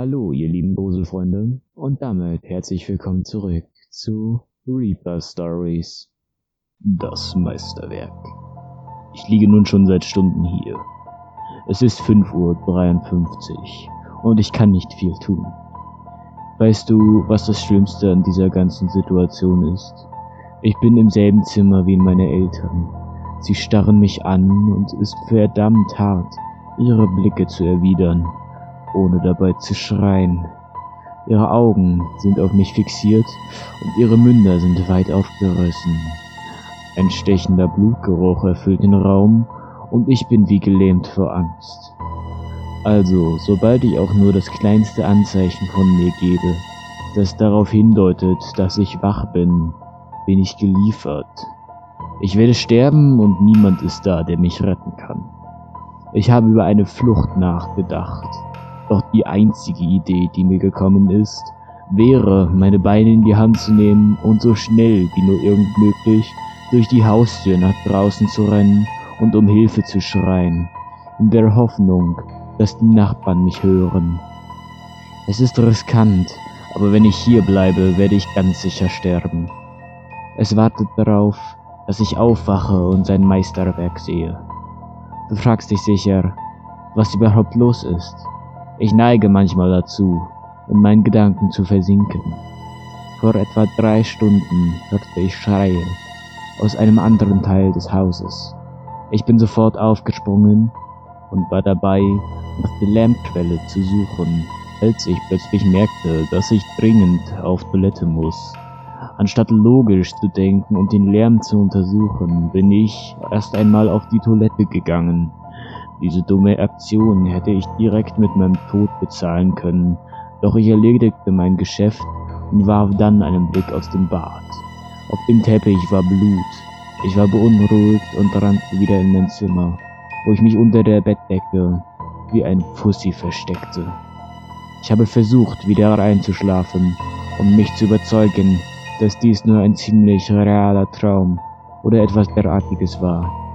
Hallo, ihr lieben Gruselfreunde, und damit herzlich willkommen zurück zu Reaper Stories. Das Meisterwerk. Ich liege nun schon seit Stunden hier. Es ist 5.53 Uhr und ich kann nicht viel tun. Weißt du, was das Schlimmste an dieser ganzen Situation ist? Ich bin im selben Zimmer wie meine Eltern. Sie starren mich an und es ist verdammt hart, ihre Blicke zu erwidern ohne dabei zu schreien. Ihre Augen sind auf mich fixiert und ihre Münder sind weit aufgerissen. Ein stechender Blutgeruch erfüllt den Raum und ich bin wie gelähmt vor Angst. Also, sobald ich auch nur das kleinste Anzeichen von mir gebe, das darauf hindeutet, dass ich wach bin, bin ich geliefert. Ich werde sterben und niemand ist da, der mich retten kann. Ich habe über eine Flucht nachgedacht, doch die einzige Idee, die mir gekommen ist, wäre, meine Beine in die Hand zu nehmen und so schnell wie nur irgend möglich durch die Haustür nach draußen zu rennen und um Hilfe zu schreien, in der Hoffnung, dass die Nachbarn mich hören. Es ist riskant, aber wenn ich hier bleibe, werde ich ganz sicher sterben. Es wartet darauf, dass ich aufwache und sein Meisterwerk sehe. Du fragst dich sicher, was überhaupt los ist. Ich neige manchmal dazu, in meinen Gedanken zu versinken. Vor etwa drei Stunden hörte ich Schreie aus einem anderen Teil des Hauses. Ich bin sofort aufgesprungen und war dabei, nach der Lärmquelle zu suchen, als ich plötzlich merkte, dass ich dringend auf Toilette muss. Anstatt logisch zu denken und den Lärm zu untersuchen, bin ich erst einmal auf die Toilette gegangen diese dumme Aktion hätte ich direkt mit meinem Tod bezahlen können, doch ich erledigte mein Geschäft und warf dann einen Blick aus dem Bad. Auf dem Teppich war Blut. Ich war beunruhigt und rannte wieder in mein Zimmer, wo ich mich unter der Bettdecke wie ein Pussy versteckte. Ich habe versucht, wieder reinzuschlafen um mich zu überzeugen, dass dies nur ein ziemlich realer Traum oder etwas derartiges war.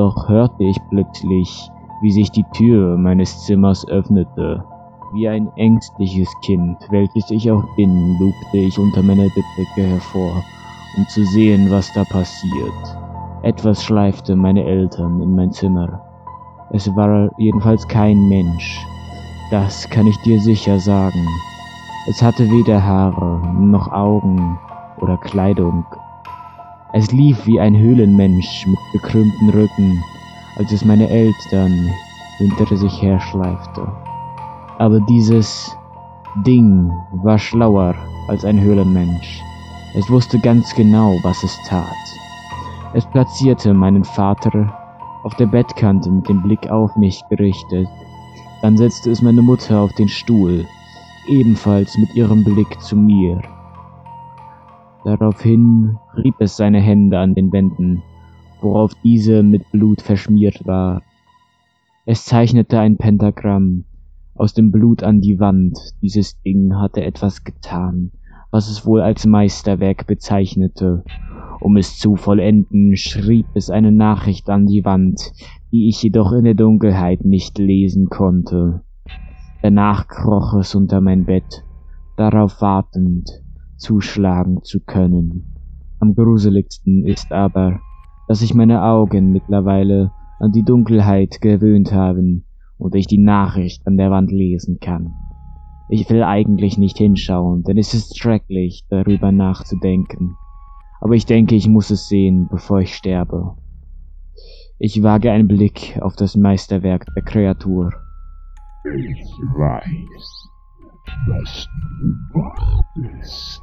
Doch hörte ich plötzlich, wie sich die Tür meines Zimmers öffnete. Wie ein ängstliches Kind, welches ich auch bin, lugte ich unter meiner Bettdecke hervor, um zu sehen, was da passiert. Etwas schleifte meine Eltern in mein Zimmer. Es war jedenfalls kein Mensch. Das kann ich dir sicher sagen. Es hatte weder Haare noch Augen oder Kleidung. Es lief wie ein Höhlenmensch mit gekrümmtem Rücken, als es meine Eltern hinter sich herschleifte. Aber dieses Ding war schlauer als ein Höhlenmensch. Es wusste ganz genau, was es tat. Es platzierte meinen Vater auf der Bettkante mit dem Blick auf mich gerichtet. Dann setzte es meine Mutter auf den Stuhl, ebenfalls mit ihrem Blick zu mir. Daraufhin rieb es seine Hände an den Wänden, worauf diese mit Blut verschmiert war. Es zeichnete ein Pentagramm aus dem Blut an die Wand. Dieses Ding hatte etwas getan, was es wohl als Meisterwerk bezeichnete. Um es zu vollenden, schrieb es eine Nachricht an die Wand, die ich jedoch in der Dunkelheit nicht lesen konnte. Danach kroch es unter mein Bett, darauf wartend, zuschlagen zu können. Am gruseligsten ist aber, dass sich meine Augen mittlerweile an die Dunkelheit gewöhnt haben und ich die Nachricht an der Wand lesen kann. Ich will eigentlich nicht hinschauen, denn es ist schrecklich, darüber nachzudenken. Aber ich denke, ich muss es sehen, bevor ich sterbe. Ich wage einen Blick auf das Meisterwerk der Kreatur. Ich weiß, dass du wach bist.